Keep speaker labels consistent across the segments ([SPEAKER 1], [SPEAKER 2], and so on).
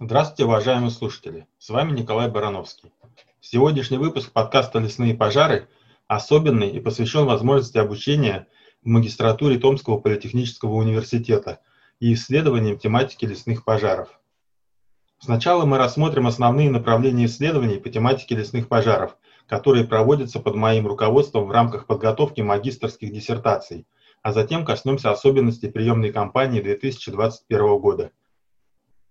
[SPEAKER 1] Здравствуйте, уважаемые слушатели! С вами Николай Барановский. Сегодняшний выпуск подкаста «Лесные пожары» особенный и посвящен возможности обучения в магистратуре Томского политехнического университета и исследованиям тематики лесных пожаров. Сначала мы рассмотрим основные направления исследований по тематике лесных пожаров, которые проводятся под моим руководством в рамках подготовки магистрских диссертаций, а затем коснемся особенностей приемной кампании 2021 года –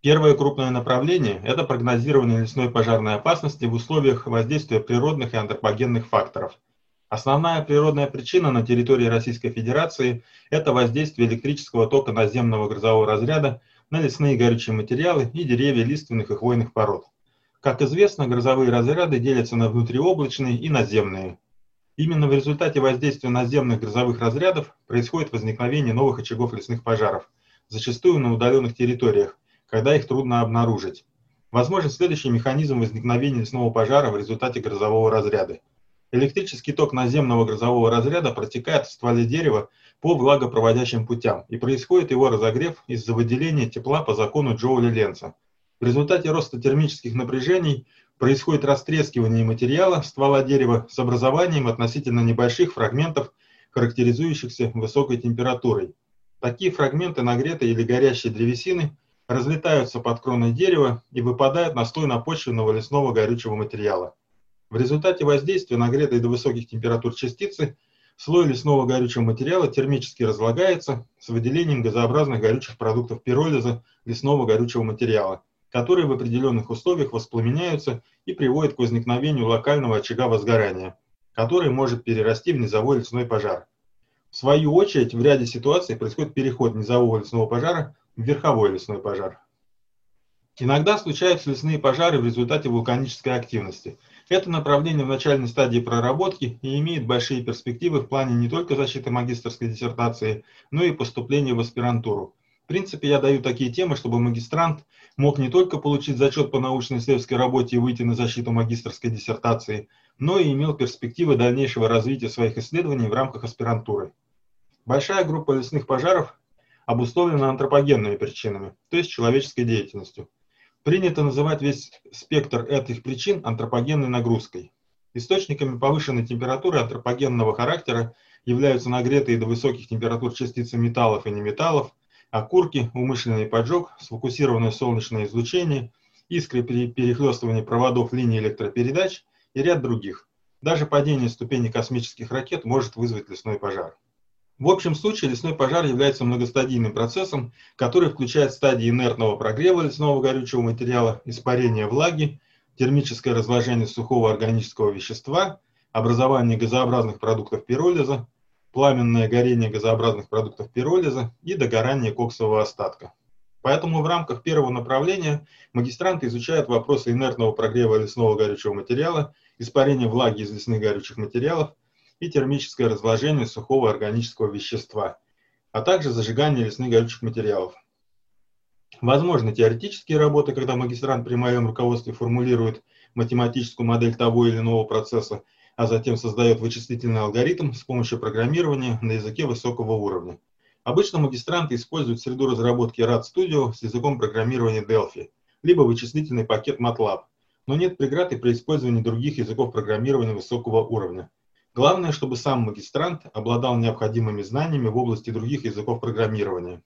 [SPEAKER 1] Первое крупное направление – это прогнозирование лесной пожарной опасности в условиях воздействия природных и антропогенных факторов. Основная природная причина на территории Российской Федерации – это воздействие электрического тока наземного грозового разряда на лесные горючие материалы и деревья лиственных и хвойных пород. Как известно, грозовые разряды делятся на внутриоблачные и наземные. Именно в результате воздействия наземных грозовых разрядов происходит возникновение новых очагов лесных пожаров, зачастую на удаленных территориях, когда их трудно обнаружить. Возможен следующий механизм возникновения лесного пожара в результате грозового разряда. Электрический ток наземного грозового разряда протекает в стволе дерева по влагопроводящим путям, и происходит его разогрев из-за выделения тепла по закону Джоуля-Ленца. В результате роста термических напряжений происходит растрескивание материала ствола дерева с образованием относительно небольших фрагментов, характеризующихся высокой температурой. Такие фрагменты нагретой или горящей древесины разлетаются под кроной дерева и выпадают на слой напочвенного лесного горючего материала. В результате воздействия нагретой до высоких температур частицы слой лесного горючего материала термически разлагается с выделением газообразных горючих продуктов пиролиза лесного горючего материала, которые в определенных условиях воспламеняются и приводят к возникновению локального очага возгорания, который может перерасти в низовой лесной пожар. В свою очередь, в ряде ситуаций происходит переход низового лесного пожара верховой лесной пожар. Иногда случаются лесные пожары в результате вулканической активности. Это направление в начальной стадии проработки и имеет большие перспективы в плане не только защиты магистрской диссертации, но и поступления в аспирантуру. В принципе, я даю такие темы, чтобы магистрант мог не только получить зачет по научно-исследовательской работе и выйти на защиту магистрской диссертации, но и имел перспективы дальнейшего развития своих исследований в рамках аспирантуры. Большая группа лесных пожаров обусловлена антропогенными причинами, то есть человеческой деятельностью. Принято называть весь спектр этих причин антропогенной нагрузкой. Источниками повышенной температуры антропогенного характера являются нагретые до высоких температур частицы металлов и неметаллов, окурки, умышленный поджог, сфокусированное солнечное излучение, искры при перехлестывании проводов линий электропередач и ряд других. Даже падение ступени космических ракет может вызвать лесной пожар. В общем случае лесной пожар является многостадийным процессом, который включает стадии инертного прогрева лесного горючего материала, испарения влаги, термическое разложение сухого органического вещества, образование газообразных продуктов пиролиза, пламенное горение газообразных продуктов пиролиза и догорание коксового остатка. Поэтому в рамках первого направления магистранты изучают вопросы инертного прогрева лесного горючего материала, испарения влаги из лесных горючих материалов, и термическое разложение сухого органического вещества, а также зажигание лесных горючих материалов. Возможны теоретические работы, когда магистрант при моем руководстве формулирует математическую модель того или иного процесса, а затем создает вычислительный алгоритм с помощью программирования на языке высокого уровня. Обычно магистранты используют среду разработки RAD Studio с языком программирования Delphi, либо вычислительный пакет MATLAB, но нет преград и при использовании других языков программирования высокого уровня. Главное, чтобы сам магистрант обладал необходимыми знаниями в области других языков программирования.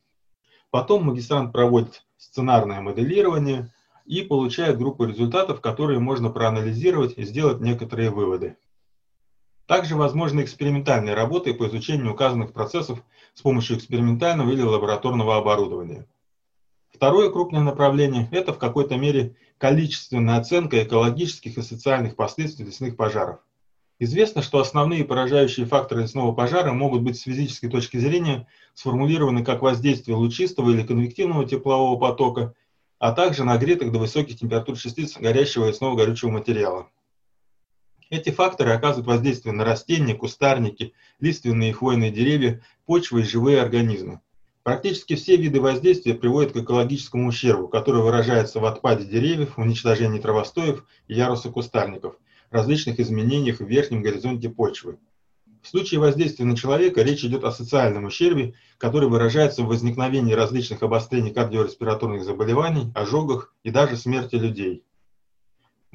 [SPEAKER 1] Потом магистрант проводит сценарное моделирование и получает группу результатов, которые можно проанализировать и сделать некоторые выводы. Также возможны экспериментальные работы по изучению указанных процессов с помощью экспериментального или лабораторного оборудования. Второе крупное направление – это в какой-то мере количественная оценка экологических и социальных последствий лесных пожаров. Известно, что основные поражающие факторы лесного пожара могут быть с физической точки зрения сформулированы как воздействие лучистого или конвективного теплового потока, а также нагретых до высоких температур частиц горящего лесного горючего материала. Эти факторы оказывают воздействие на растения, кустарники, лиственные и хвойные деревья, почвы и живые организмы. Практически все виды воздействия приводят к экологическому ущербу, который выражается в отпаде деревьев, уничтожении травостоев и яруса кустарников – различных изменениях в верхнем горизонте почвы. В случае воздействия на человека речь идет о социальном ущербе, который выражается в возникновении различных обострений кардиореспираторных заболеваний, ожогах и даже смерти людей.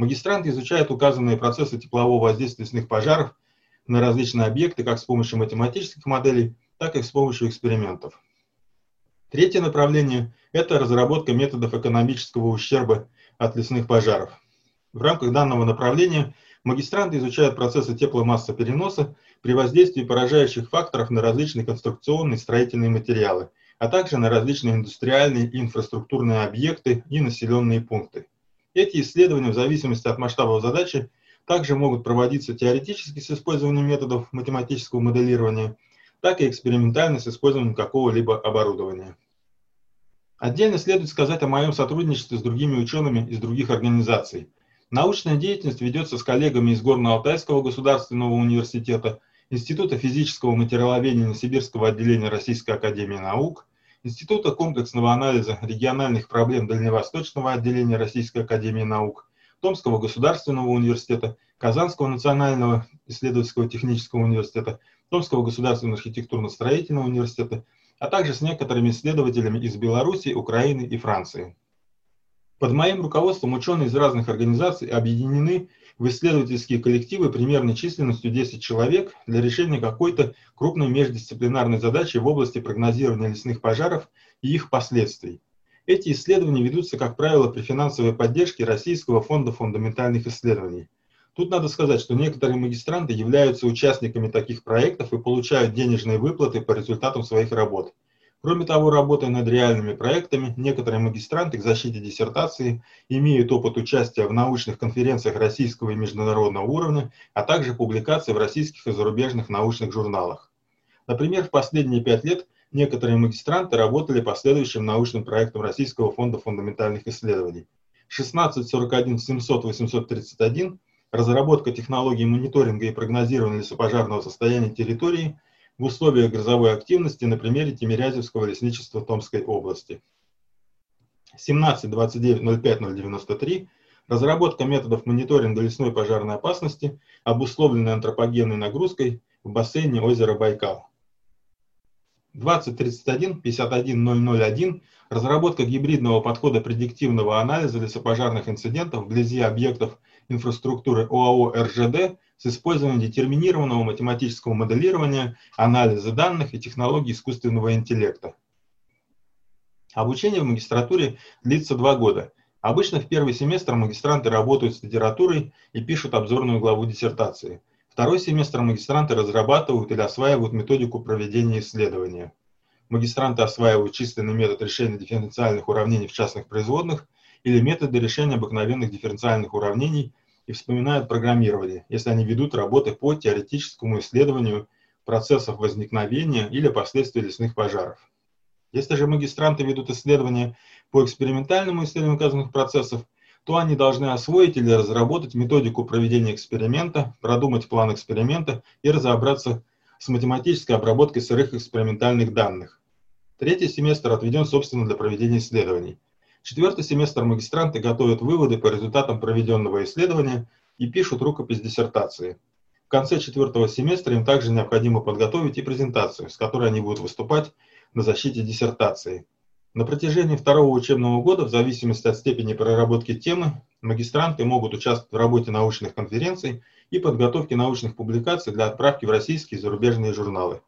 [SPEAKER 1] Магистранты изучают указанные процессы теплового воздействия лесных пожаров на различные объекты как с помощью математических моделей, так и с помощью экспериментов. Третье направление – это разработка методов экономического ущерба от лесных пожаров. В рамках данного направления магистранты изучают процессы тепломассопереноса при воздействии поражающих факторов на различные конструкционные и строительные материалы, а также на различные индустриальные и инфраструктурные объекты и населенные пункты. Эти исследования в зависимости от масштабов задачи также могут проводиться теоретически с использованием методов математического моделирования, так и экспериментально с использованием какого-либо оборудования. Отдельно следует сказать о моем сотрудничестве с другими учеными из других организаций. Научная деятельность ведется с коллегами из Горно-Алтайского государственного университета, Института физического материаловедения Новосибирского отделения Российской академии наук, Института комплексного анализа региональных проблем Дальневосточного отделения Российской академии наук, Томского государственного университета, Казанского национального исследовательского технического университета, Томского государственного архитектурно-строительного университета, а также с некоторыми исследователями из Беларуси, Украины и Франции. Под моим руководством ученые из разных организаций объединены в исследовательские коллективы примерно численностью 10 человек для решения какой-то крупной междисциплинарной задачи в области прогнозирования лесных пожаров и их последствий. Эти исследования ведутся, как правило, при финансовой поддержке Российского фонда фундаментальных исследований. Тут надо сказать, что некоторые магистранты являются участниками таких проектов и получают денежные выплаты по результатам своих работ. Кроме того, работая над реальными проектами, некоторые магистранты к защите диссертации имеют опыт участия в научных конференциях российского и международного уровня, а также публикации в российских и зарубежных научных журналах. Например, в последние пять лет некоторые магистранты работали по следующим научным проектам Российского фонда фундаментальных исследований. 1641 700 831 разработка технологий мониторинга и прогнозирования лесопожарного состояния территории – в условиях грозовой активности на примере Тимирязевского лесничества Томской области. 17.29.05.093 разработка методов мониторинга лесной пожарной опасности, обусловленной антропогенной нагрузкой в бассейне озера Байкал. 2031-51001 разработка гибридного подхода предиктивного анализа лесопожарных инцидентов вблизи объектов инфраструктуры ОАО РЖД с использованием детерминированного математического моделирования, анализа данных и технологий искусственного интеллекта. Обучение в магистратуре длится два года. Обычно в первый семестр магистранты работают с литературой и пишут обзорную главу диссертации. Второй семестр магистранты разрабатывают или осваивают методику проведения исследования. Магистранты осваивают численный метод решения дифференциальных уравнений в частных производных или методы решения обыкновенных дифференциальных уравнений и вспоминают программирование, если они ведут работы по теоретическому исследованию процессов возникновения или последствий лесных пожаров. Если же магистранты ведут исследования по экспериментальному исследованию указанных процессов, то они должны освоить или разработать методику проведения эксперимента, продумать план эксперимента и разобраться с математической обработкой сырых экспериментальных данных. Третий семестр отведен, собственно, для проведения исследований – Четвертый семестр магистранты готовят выводы по результатам проведенного исследования и пишут рукопись диссертации. В конце четвертого семестра им также необходимо подготовить и презентацию, с которой они будут выступать на защите диссертации. На протяжении второго учебного года, в зависимости от степени проработки темы, магистранты могут участвовать в работе научных конференций и подготовке научных публикаций для отправки в российские и зарубежные журналы.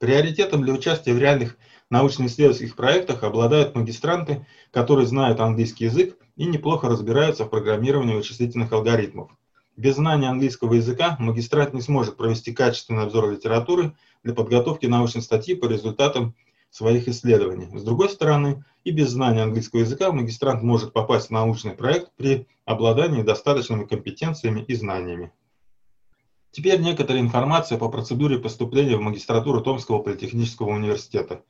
[SPEAKER 1] Приоритетом для участия в реальных научно-исследовательских проектах обладают магистранты, которые знают английский язык и неплохо разбираются в программировании вычислительных алгоритмов. Без знания английского языка магистрант не сможет провести качественный обзор литературы для подготовки научной статьи по результатам своих исследований. С другой стороны, и без знания английского языка магистрант может попасть в научный проект при обладании достаточными компетенциями и знаниями. Теперь некоторая информация по процедуре поступления в магистратуру Томского политехнического университета.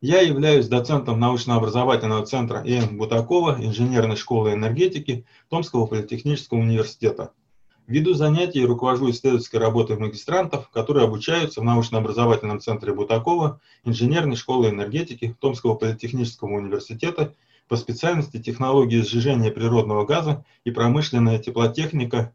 [SPEAKER 1] Я являюсь доцентом научно-образовательного центра Н. Бутакова, инженерной школы энергетики Томского политехнического университета. Веду занятия и руковожу исследовательской работой магистрантов, которые обучаются в научно-образовательном центре Бутакова, инженерной школы энергетики Томского политехнического университета по специальности технологии сжижения природного газа и промышленная теплотехника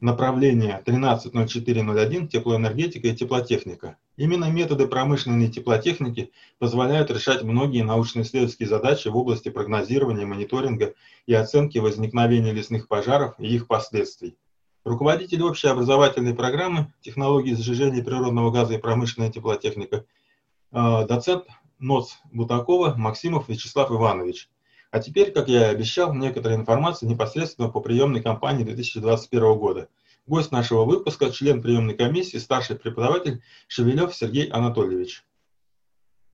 [SPEAKER 1] направление 130401 теплоэнергетика и теплотехника. Именно методы промышленной теплотехники позволяют решать многие научно-исследовательские задачи в области прогнозирования, мониторинга и оценки возникновения лесных пожаров и их последствий. Руководитель общей образовательной программы технологии сжижения природного газа и промышленная теплотехника, э, доцент НОЦ Бутакова Максимов Вячеслав Иванович. А теперь, как я и обещал, некоторая информация непосредственно по приемной кампании 2021 года. Гость нашего выпуска – член приемной комиссии, старший преподаватель Шевелев Сергей Анатольевич.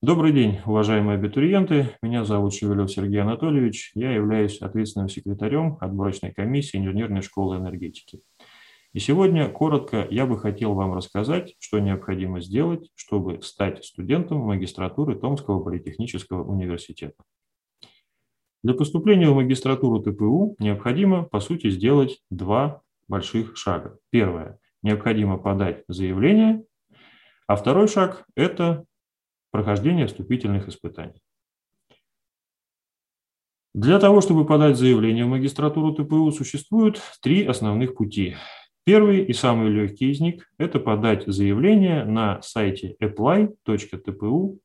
[SPEAKER 2] Добрый день, уважаемые абитуриенты. Меня зовут Шевелев Сергей Анатольевич. Я являюсь ответственным секретарем отборочной комиссии инженерной школы энергетики. И сегодня коротко я бы хотел вам рассказать, что необходимо сделать, чтобы стать студентом магистратуры Томского политехнического университета. Для поступления в магистратуру ТПУ необходимо, по сути, сделать два больших шага. Первое. Необходимо подать заявление, а второй шаг – это прохождение вступительных испытаний. Для того, чтобы подать заявление в магистратуру ТПУ, существует три основных пути. Первый и самый легкий из них – это подать заявление на сайте apply.tpu.ru.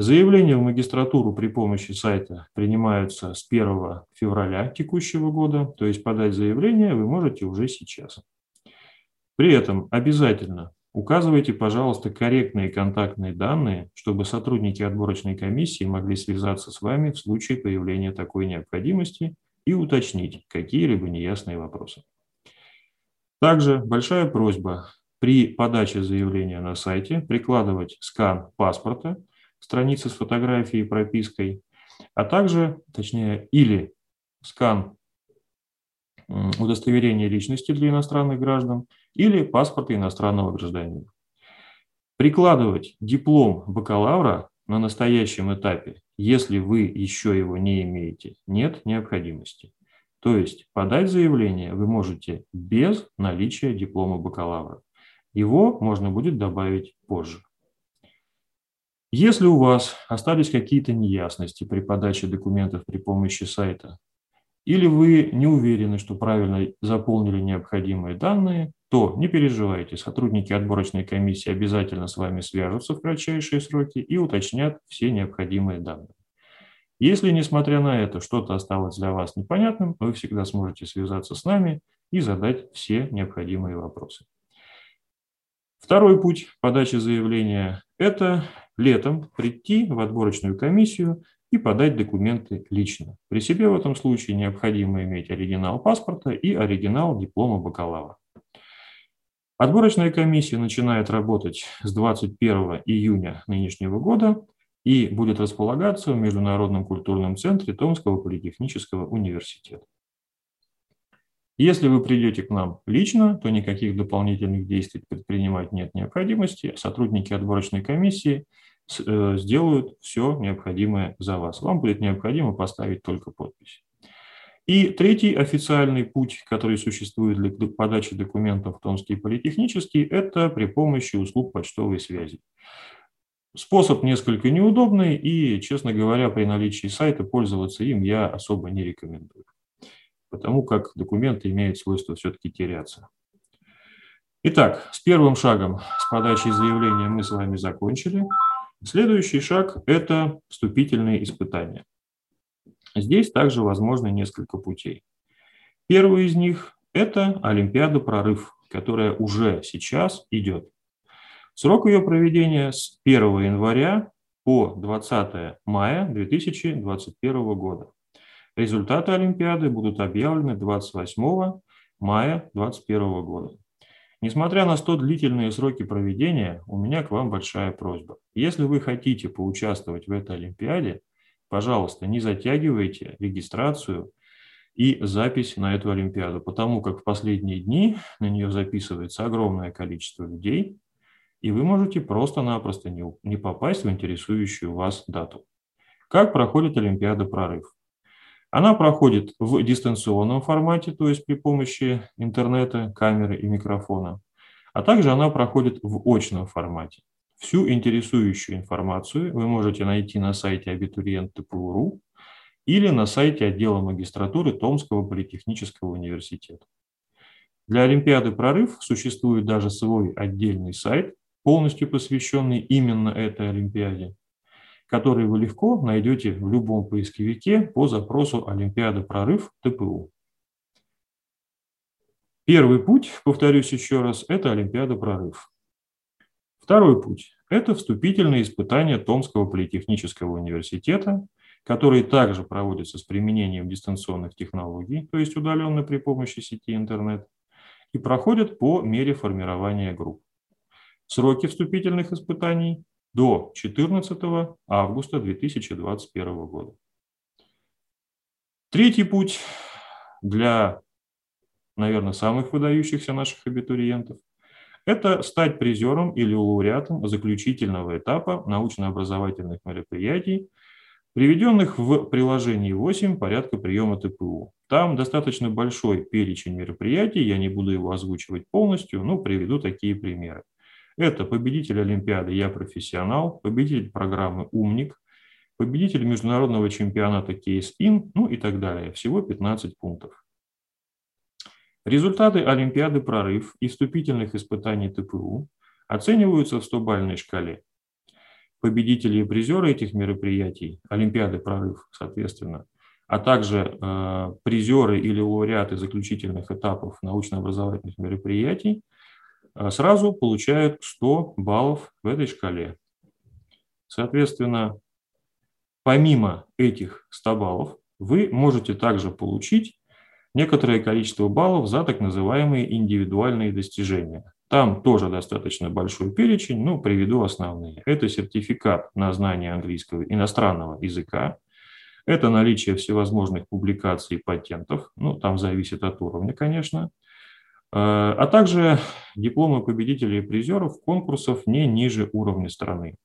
[SPEAKER 2] Заявления в магистратуру при помощи сайта принимаются с 1 февраля текущего года, то есть подать заявление вы можете уже сейчас. При этом обязательно указывайте, пожалуйста, корректные контактные данные, чтобы сотрудники отборочной комиссии могли связаться с вами в случае появления такой необходимости и уточнить какие-либо неясные вопросы. Также большая просьба при подаче заявления на сайте прикладывать скан паспорта – страницы с фотографией и пропиской, а также, точнее, или скан удостоверения личности для иностранных граждан или паспорта иностранного гражданина. Прикладывать диплом бакалавра на настоящем этапе, если вы еще его не имеете, нет необходимости. То есть подать заявление вы можете без наличия диплома бакалавра. Его можно будет добавить позже. Если у вас остались какие-то неясности при подаче документов при помощи сайта, или вы не уверены, что правильно заполнили необходимые данные, то не переживайте, сотрудники отборочной комиссии обязательно с вами свяжутся в кратчайшие сроки и уточнят все необходимые данные. Если, несмотря на это, что-то осталось для вас непонятным, вы всегда сможете связаться с нами и задать все необходимые вопросы. Второй путь подачи заявления – это летом прийти в отборочную комиссию и подать документы лично. При себе в этом случае необходимо иметь оригинал паспорта и оригинал диплома бакалавра. Отборочная комиссия начинает работать с 21 июня нынешнего года и будет располагаться в Международном культурном центре Томского политехнического университета. Если вы придете к нам лично, то никаких дополнительных действий предпринимать нет необходимости. Сотрудники отборочной комиссии сделают все необходимое за вас. Вам будет необходимо поставить только подпись. И третий официальный путь, который существует для подачи документов в Томский политехнический, это при помощи услуг почтовой связи. Способ несколько неудобный и, честно говоря, при наличии сайта пользоваться им я особо не рекомендую потому как документы имеют свойство все-таки теряться. Итак, с первым шагом, с подачей заявления мы с вами закончили. Следующий шаг – это вступительные испытания. Здесь также возможно несколько путей. Первый из них – это Олимпиада «Прорыв», которая уже сейчас идет. Срок ее проведения с 1 января по 20 мая 2021 года. Результаты Олимпиады будут объявлены 28 мая 2021 года. Несмотря на столь длительные сроки проведения, у меня к вам большая просьба. Если вы хотите поучаствовать в этой Олимпиаде, пожалуйста, не затягивайте регистрацию и запись на эту Олимпиаду, потому как в последние дни на нее записывается огромное количество людей, и вы можете просто-напросто не, попасть в интересующую вас дату. Как проходит Олимпиада «Прорыв»? Она проходит в дистанционном формате, то есть при помощи интернета, камеры и микрофона, а также она проходит в очном формате. Всю интересующую информацию вы можете найти на сайте абитуриент.тпу.ру или на сайте отдела магистратуры Томского политехнического университета. Для Олимпиады «Прорыв» существует даже свой отдельный сайт, полностью посвященный именно этой Олимпиаде, который вы легко найдете в любом поисковике по запросу «Олимпиада «Прорыв» ТПУ». Первый путь, повторюсь еще раз, это Олимпиада «Прорыв». Второй путь – это вступительные испытания Томского политехнического университета, которые также проводятся с применением дистанционных технологий, то есть удаленно при помощи сети интернет, и проходят по мере формирования групп. Сроки вступительных испытаний до 14 августа 2021 года. Третий путь для, наверное, самых выдающихся наших абитуриентов это стать призером или лауреатом заключительного этапа научно-образовательных мероприятий, приведенных в приложении 8 порядка приема ТПУ. Там достаточно большой перечень мероприятий, я не буду его озвучивать полностью, но приведу такие примеры. Это победитель Олимпиады «Я профессионал», победитель программы «Умник», победитель международного чемпионата «Кейс-Ин», ну и так далее. Всего 15 пунктов. Результаты Олимпиады «Прорыв» и вступительных испытаний ТПУ оцениваются в 100-бальной шкале. Победители и призеры этих мероприятий, Олимпиады «Прорыв», соответственно, а также э, призеры или лауреаты заключительных этапов научно-образовательных мероприятий сразу получают 100 баллов в этой шкале. Соответственно, помимо этих 100 баллов, вы можете также получить некоторое количество баллов за так называемые индивидуальные достижения. Там тоже достаточно большой перечень, но приведу основные. Это сертификат на знание английского иностранного языка, это наличие всевозможных публикаций и патентов, ну, там зависит от уровня, конечно, а также дипломы победителей и призеров конкурсов не ниже уровня страны.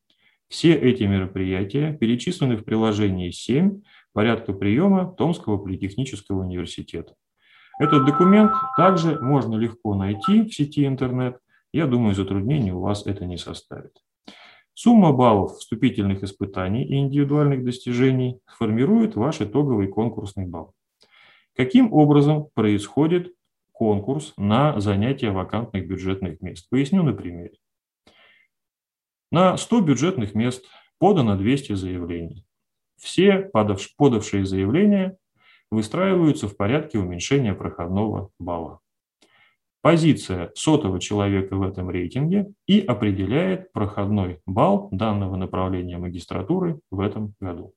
[SPEAKER 2] Все эти мероприятия перечислены в приложении 7 порядка приема Томского политехнического университета. Этот документ также можно легко найти в сети интернет. Я думаю, затруднений у вас это не составит. Сумма баллов вступительных испытаний и индивидуальных достижений формирует ваш итоговый конкурсный балл. Каким образом происходит конкурс на занятие вакантных бюджетных мест? Поясню на примере. На 100 бюджетных мест подано 200 заявлений. Все подавшие заявления выстраиваются в порядке уменьшения проходного балла. Позиция сотого человека в этом рейтинге и определяет проходной балл данного направления магистратуры в этом году.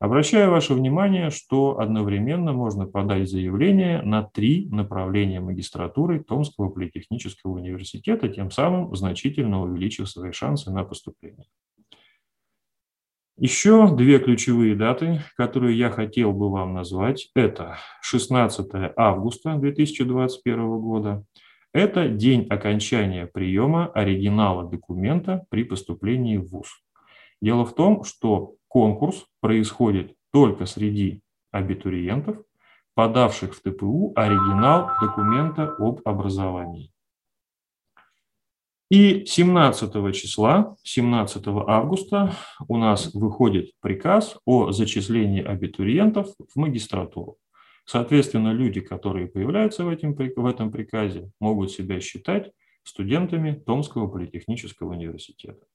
[SPEAKER 2] Обращаю ваше внимание, что одновременно можно подать заявление на три направления магистратуры Томского политехнического университета, тем самым значительно увеличив свои шансы на поступление. Еще две ключевые даты, которые я хотел бы вам назвать, это 16 августа 2021 года. Это день окончания приема оригинала документа при поступлении в ВУЗ. Дело в том, что конкурс происходит только среди абитуриентов, подавших в ТПУ оригинал документа об образовании. И 17 числа, 17 августа у нас выходит приказ о зачислении абитуриентов в магистратуру. Соответственно, люди, которые появляются в этом, в этом приказе, могут себя считать студентами Томского политехнического университета.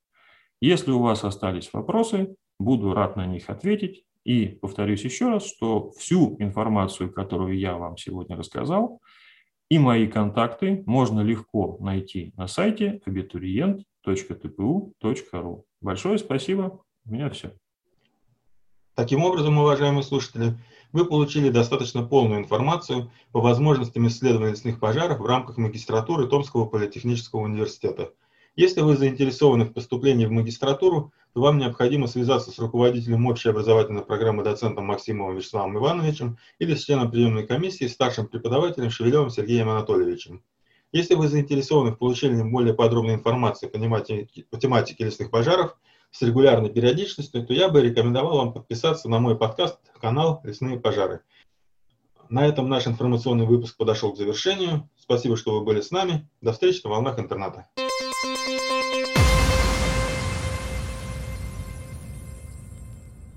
[SPEAKER 2] Если у вас остались вопросы, буду рад на них ответить. И повторюсь еще раз, что всю информацию, которую я вам сегодня рассказал, и мои контакты можно легко найти на сайте abiturient.tpu.ru. Большое спасибо. У меня все.
[SPEAKER 1] Таким образом, уважаемые слушатели, вы получили достаточно полную информацию по возможностям исследования лесных пожаров в рамках магистратуры Томского политехнического университета – если вы заинтересованы в поступлении в магистратуру, то вам необходимо связаться с руководителем общей образовательной программы доцентом Максимовым Вячеславом Ивановичем или с членом приемной комиссии старшим преподавателем Шевелевым Сергеем Анатольевичем. Если вы заинтересованы в получении более подробной информации по тематике, по тематике лесных пожаров с регулярной периодичностью, то я бы рекомендовал вам подписаться на мой подкаст канал «Лесные пожары». На этом наш информационный выпуск подошел к завершению. Спасибо, что вы были с нами. До встречи на волнах интернета. Música